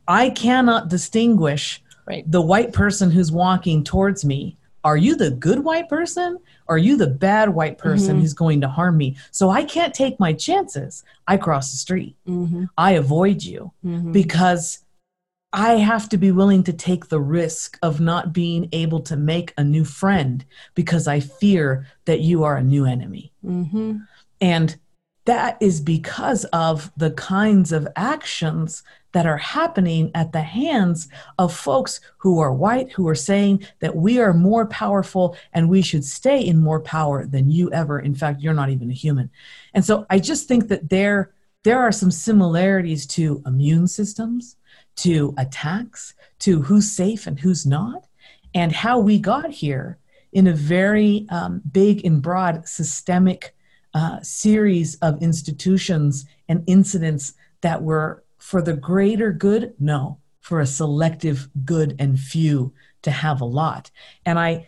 I cannot distinguish right. the white person who's walking towards me. Are you the good white person? Are you the bad white person mm-hmm. who's going to harm me? So I can't take my chances. I cross the street. Mm-hmm. I avoid you mm-hmm. because I have to be willing to take the risk of not being able to make a new friend because I fear that you are a new enemy. Mm-hmm. And that is because of the kinds of actions that are happening at the hands of folks who are white, who are saying that we are more powerful and we should stay in more power than you ever. In fact, you're not even a human. And so I just think that there, there are some similarities to immune systems, to attacks, to who's safe and who's not, and how we got here in a very um, big and broad systemic uh, series of institutions and incidents that were for the greater good? No, for a selective good and few to have a lot. And I,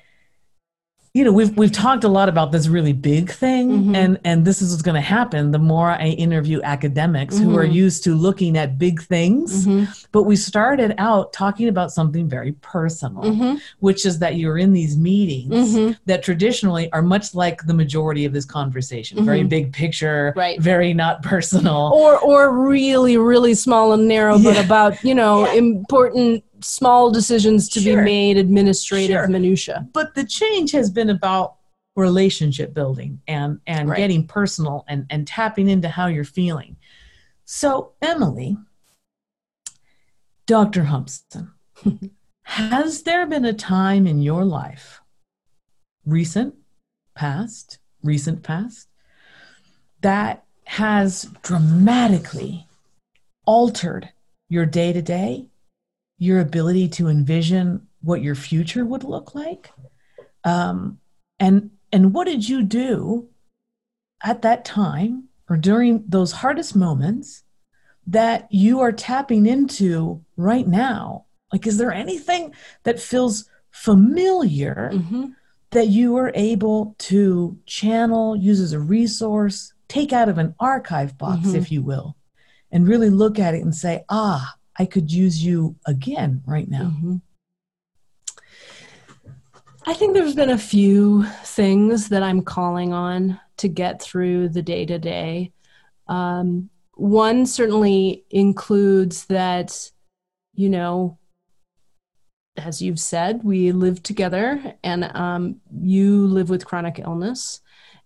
you know we've we've talked a lot about this really big thing mm-hmm. and and this is what's going to happen the more i interview academics mm-hmm. who are mm-hmm. used to looking at big things mm-hmm. but we started out talking about something very personal mm-hmm. which is that you're in these meetings mm-hmm. that traditionally are much like the majority of this conversation very big picture right very not personal or or really really small and narrow yeah. but about you know yeah. important small decisions to sure. be made, administrative sure. minutia. But the change has been about relationship building and and right. getting personal and and tapping into how you're feeling. So Emily, Dr. Hobson, [LAUGHS] has there been a time in your life, recent, past, recent past, that has dramatically altered your day to day your ability to envision what your future would look like um, and and what did you do at that time or during those hardest moments that you are tapping into right now like is there anything that feels familiar mm-hmm. that you are able to channel use as a resource take out of an archive box mm-hmm. if you will and really look at it and say ah I could use you again right now? Mm-hmm. I think there's been a few things that I'm calling on to get through the day to day. One certainly includes that, you know, as you've said, we live together and um, you live with chronic illness.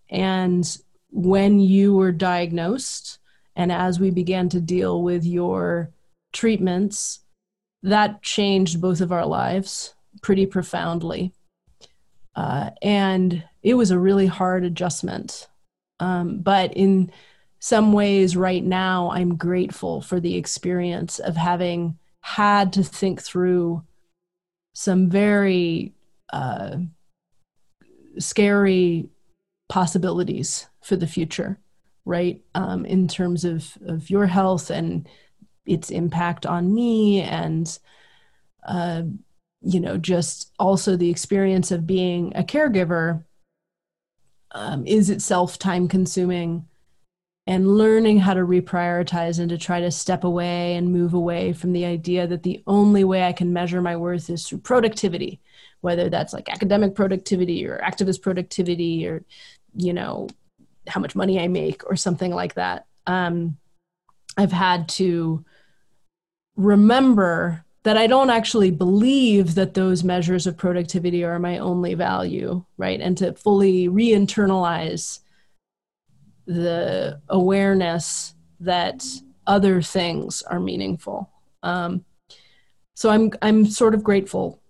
And when you were diagnosed, and as we began to deal with your treatments, that changed both of our lives pretty profoundly. Uh, and it was a really hard adjustment. Um, but in some ways, right now, I'm grateful for the experience of having had to think through some very uh, scary possibilities for the future, right? Um, in terms of, of your health and its impact on me and uh, you know just also the experience of being a caregiver um, is itself time consuming and learning how to reprioritize and to try to step away and move away from the idea that the only way I can measure my worth is through productivity, whether that's like academic productivity or activist productivity or, you know, how much money I make or something like that. Um, I've had to remember that I don't actually believe that those measures of productivity are my only value, right? And to fully re internalize the awareness that other things are meaningful. Um, so I'm I'm sort of grateful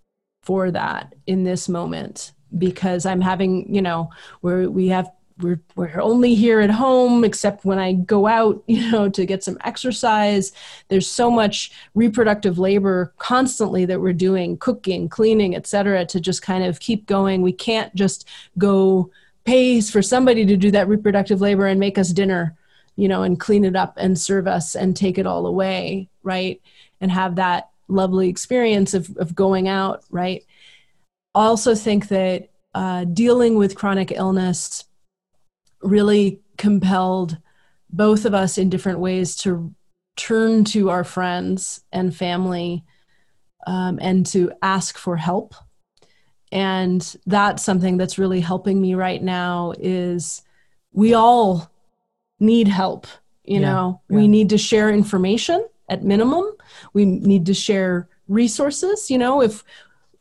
for that in this moment because I'm having you know where we have we're we're only here at home except when I go out, [LAUGHS] you know, to get some exercise. There's so much reproductive labor constantly that we're doing, cooking, cleaning, etc., to just kind of keep going. We can't just go pay for somebody to do that reproductive labor and make us dinner, you know, and clean it up and serve us and take it all away, right? And have that lovely experience of of going out, right? I also think that uh, dealing with chronic illness really compelled both of us in different ways to turn to our friends and family um, and to ask for help. And that's something that's really helping me right now is we all need help you yeah, know? yeah. we need to share information at minimum. We need to share resources you know? If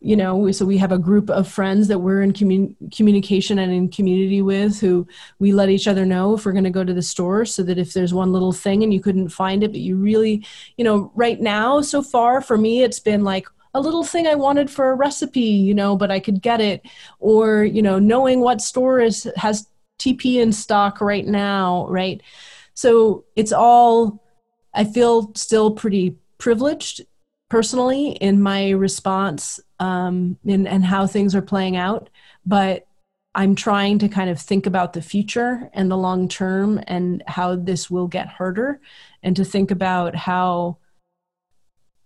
you know so we have a group of friends that we're in commun- communication and in community with who we let each other know if we're going to go to the store so that if there's one little thing and you couldn't find it but you really you know right now so far for me it's been like a little thing i wanted for a recipe you know but i could get it. Or you know knowing what store is has tp in stock right now right? So it's all i feel still pretty privileged personally in my response um, and, and how things are playing out. But I'm trying to kind of think about the future and the long term and how this will get harder, and to think about how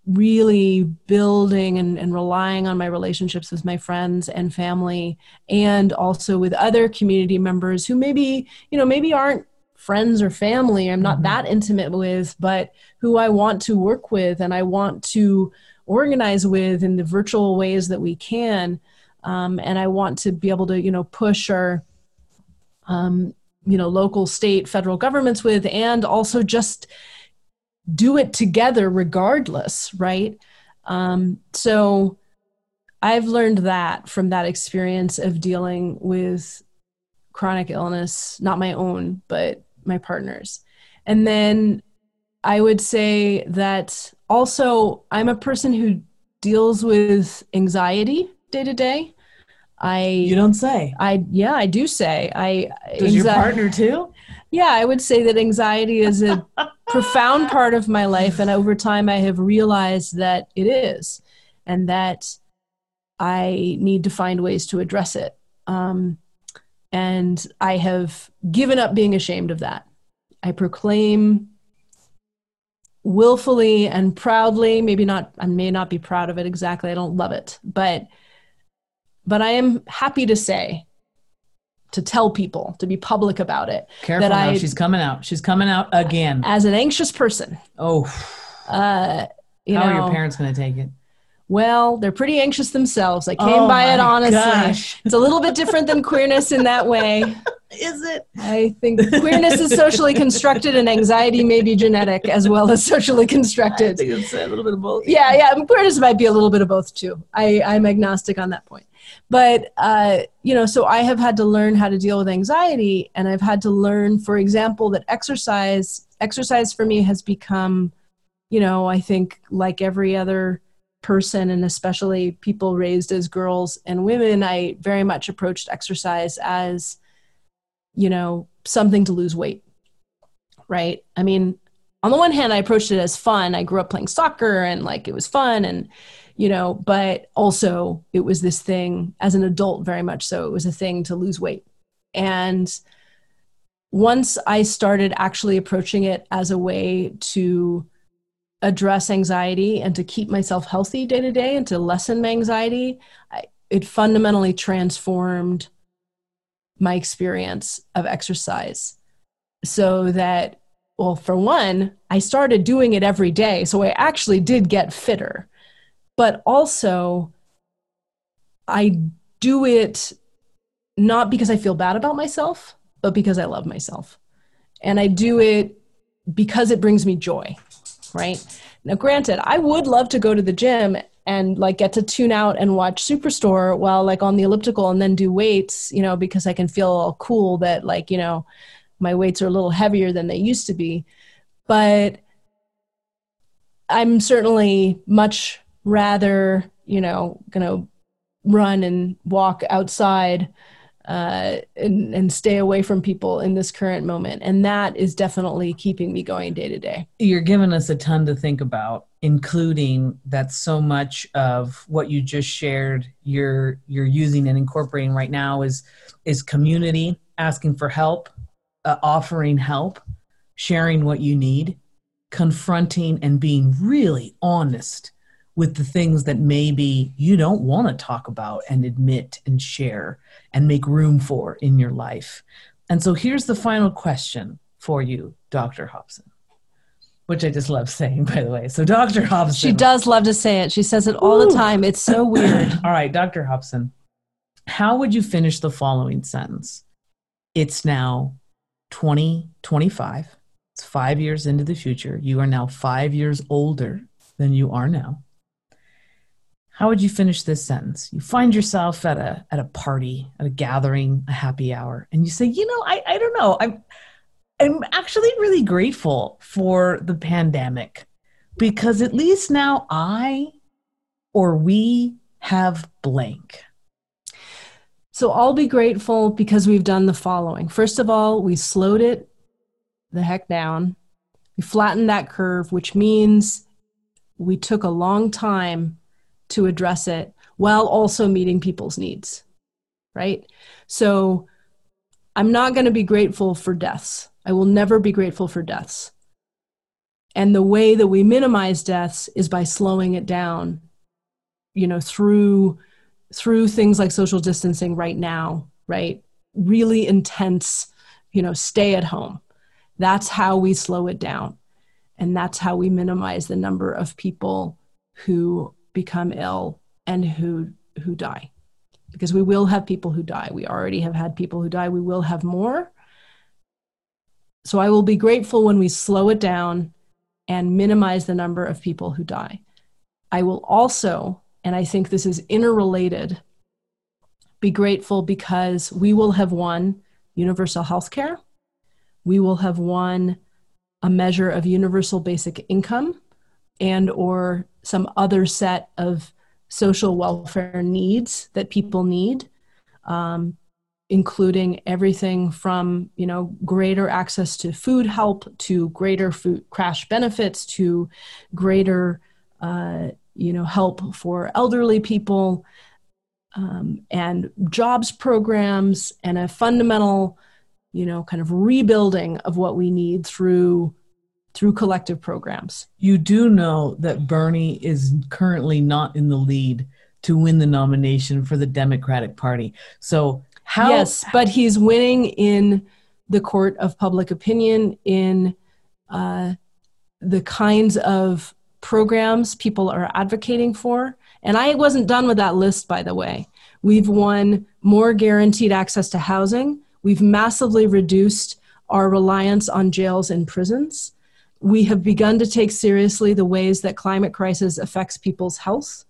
really building and, and relying on my relationships with my friends and family and also with other community members who maybe you know maybe aren't friends or family I'm not mm-hmm. that intimate with, but who I want to work with and I want to organize with in the virtual ways that we can. Um, and I want to be able to, you know, push our, um, you know, local, state, federal governments with, and also just do it together regardless, right? Um, so I've learned that from that experience of dealing with chronic illness, not my own, but my partners. And then I would say that also I'm a person who deals with anxiety day to day. I You don't say. I yeah, I do say. I Does anxi- your partner too? Yeah, I would say that anxiety is a [LAUGHS] profound part of my life and over time I have realized that it is and that I need to find ways to address it. Um, and I have given up being ashamed of that. I proclaim willfully and proudly, maybe not, I may not be proud of it exactly. I don't love it, but, but I am happy to say, to tell people, to be public about it. Careful that now, I, she's coming out. She's coming out again. As an anxious person. Oh. Uh, you How know, are your parents going to take it? Well, they're pretty anxious themselves. I came oh by it honestly. Gosh. It's a little bit different than queerness in that way. [LAUGHS] Is it? I think queerness is socially constructed and anxiety may be genetic as well as socially constructed. I think it's a little bit of both. Yeah, yeah. Queerness might be a little bit of both too. I, I'm agnostic on that point. But, uh, you know, so I have had to learn how to deal with anxiety and I've had to learn, for example, that exercise, exercise for me has become, you know, I think like every other person and especially people raised as girls and women i very much approached exercise as you know something to lose weight right? I mean on the one hand i approached it as fun. I grew up playing soccer and like it was fun and you know but also it was this thing as an adult very much so it was a thing to lose weight. And once i started actually approaching it as a way to address anxiety and to keep myself healthy day to day and to lessen my anxiety, I, it fundamentally transformed my experience of exercise. So that, well, for one, I started doing it every day. So I actually did get fitter. But also, I do it not because I feel bad about myself, but because I love myself. And I do it because it brings me joy right? Now, granted, I would love to go to the gym and like get to tune out and watch Superstore while like on the elliptical and then do weights, you know, because I can feel all cool that like, you know, my weights are a little heavier than they used to be. But I'm certainly much rather, you know, to run and walk outside uh, and, and stay away from people in this current moment. And that is definitely keeping me going day to day. You're giving us a ton to think about, including that so much of what you just shared you're you're using and incorporating right now is is community asking for help, uh, offering help, sharing what you need, confronting and being really honest with the things that maybe you don't want to talk about and admit and share and make room for in your life. And so here's the final question for you, Dr. Hobson, which I just love saying, by the way. So, Dr. Hobson. She does love to say it. She says it all Ooh. the time. It's so weird. [CLEARS THROAT] all right, Dr. Hobson, how would you finish the following sentence? It's now 2025. It's five years into the future. You are now five years older than you are now. How would you finish this sentence? You find yourself at a at a party, at a gathering, a happy hour, and you say, you know, I, I don't know. I'm I'm actually really grateful for the pandemic because at least now I or we have blank. So I'll be grateful because we've done the following. First of all, we slowed it the heck down. We flattened that curve, which means we took a long time to address it while also meeting people's needs, right? So I'm not going to be grateful for deaths. I will never be grateful for deaths. And the way that we minimize deaths is by slowing it down, you know, through through things like social distancing right now, right? Really intense, you know, stay at home. That's how we slow it down. And that's how we minimize the number of people who become ill and who who die. Because we will have people who die. We already have had people who die. We will have more. So I will be grateful when we slow it down and minimize the number of people who die. I will also, and I think this is interrelated, be grateful because we will have won universal health care. We will have won a measure of universal basic income and or some other set of social welfare needs that people need um, including everything from you know greater access to food help to greater food crash benefits to greater uh, you know help for elderly people um, and jobs programs and a fundamental you know kind of rebuilding of what we need through through collective programs. You do know that Bernie is currently not in the lead to win the nomination for the Democratic Party. So, how Yes, but he's winning in the court of public opinion in uh, the kinds of programs people are advocating for. And I wasn't done with that list, by the way. We've won more guaranteed access to housing. We've massively reduced our reliance on jails and prisons we have begun to take seriously the ways that climate crisis affects people's health.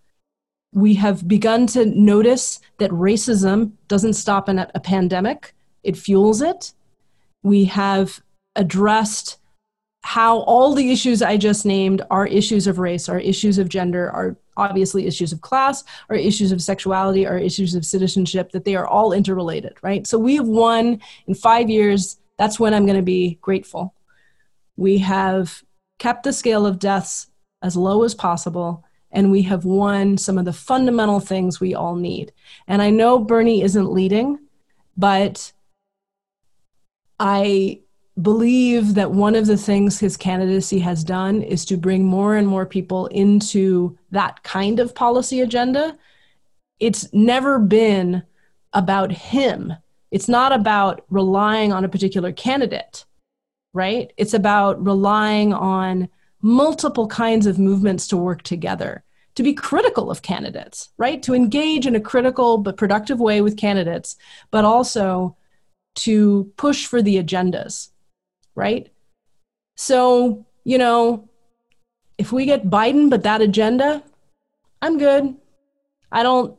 We have begun to notice that racism doesn't stop in a pandemic, it fuels it. We have addressed how all the issues I just named are issues of race, are issues of gender, are obviously issues of class, are issues of sexuality, are issues of citizenship, that they are all interrelated, right? So we have won in five years. That's when I'm going to be grateful we have kept the scale of deaths as low as possible, and we have won some of the fundamental things we all need. And I know Bernie isn't leading, but I believe that one of the things his candidacy has done is to bring more and more people into that kind of policy agenda. It's never been about him. It's not about relying on a particular candidate right? It's about relying on multiple kinds of movements to work together, to be critical of candidates, right? To engage in a critical but productive way with candidates, but also to push for the agendas, right? So, you know, if we get Biden but that agenda, I'm good. I don't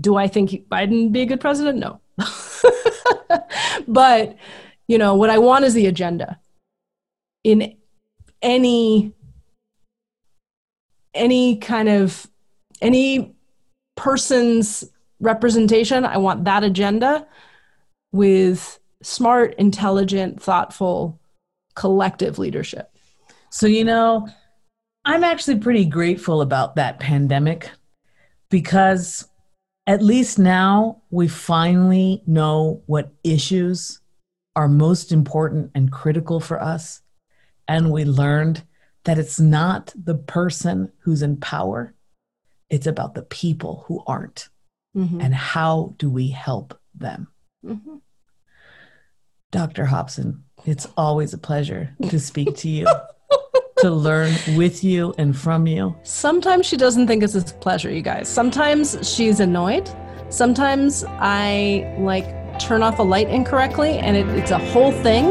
do I think Biden be a good president? No. [LAUGHS] but you know what i want is the agenda in any any kind of any person's representation i want that agenda with smart intelligent thoughtful collective leadership so you know i'm actually pretty grateful about that pandemic because at least now we finally know what issues are most important and critical for us. And we learned that it's not the person who's in power, it's about the people who aren't. Mm-hmm. And how do we help them? Mm-hmm. Dr. Hobson, it's always a pleasure to speak to you, [LAUGHS] to learn with you and from you. Sometimes she doesn't think it's a pleasure, you guys. Sometimes she's annoyed. Sometimes I like turn off a light incorrectly and it, it's a whole thing,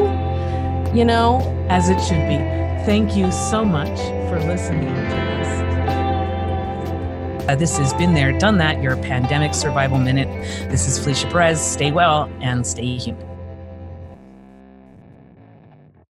you know? As it should be. Thank you so much for listening to this. Uh, this has been there, done that, your pandemic survival minute. This is Felicia Perez. Stay well and stay human.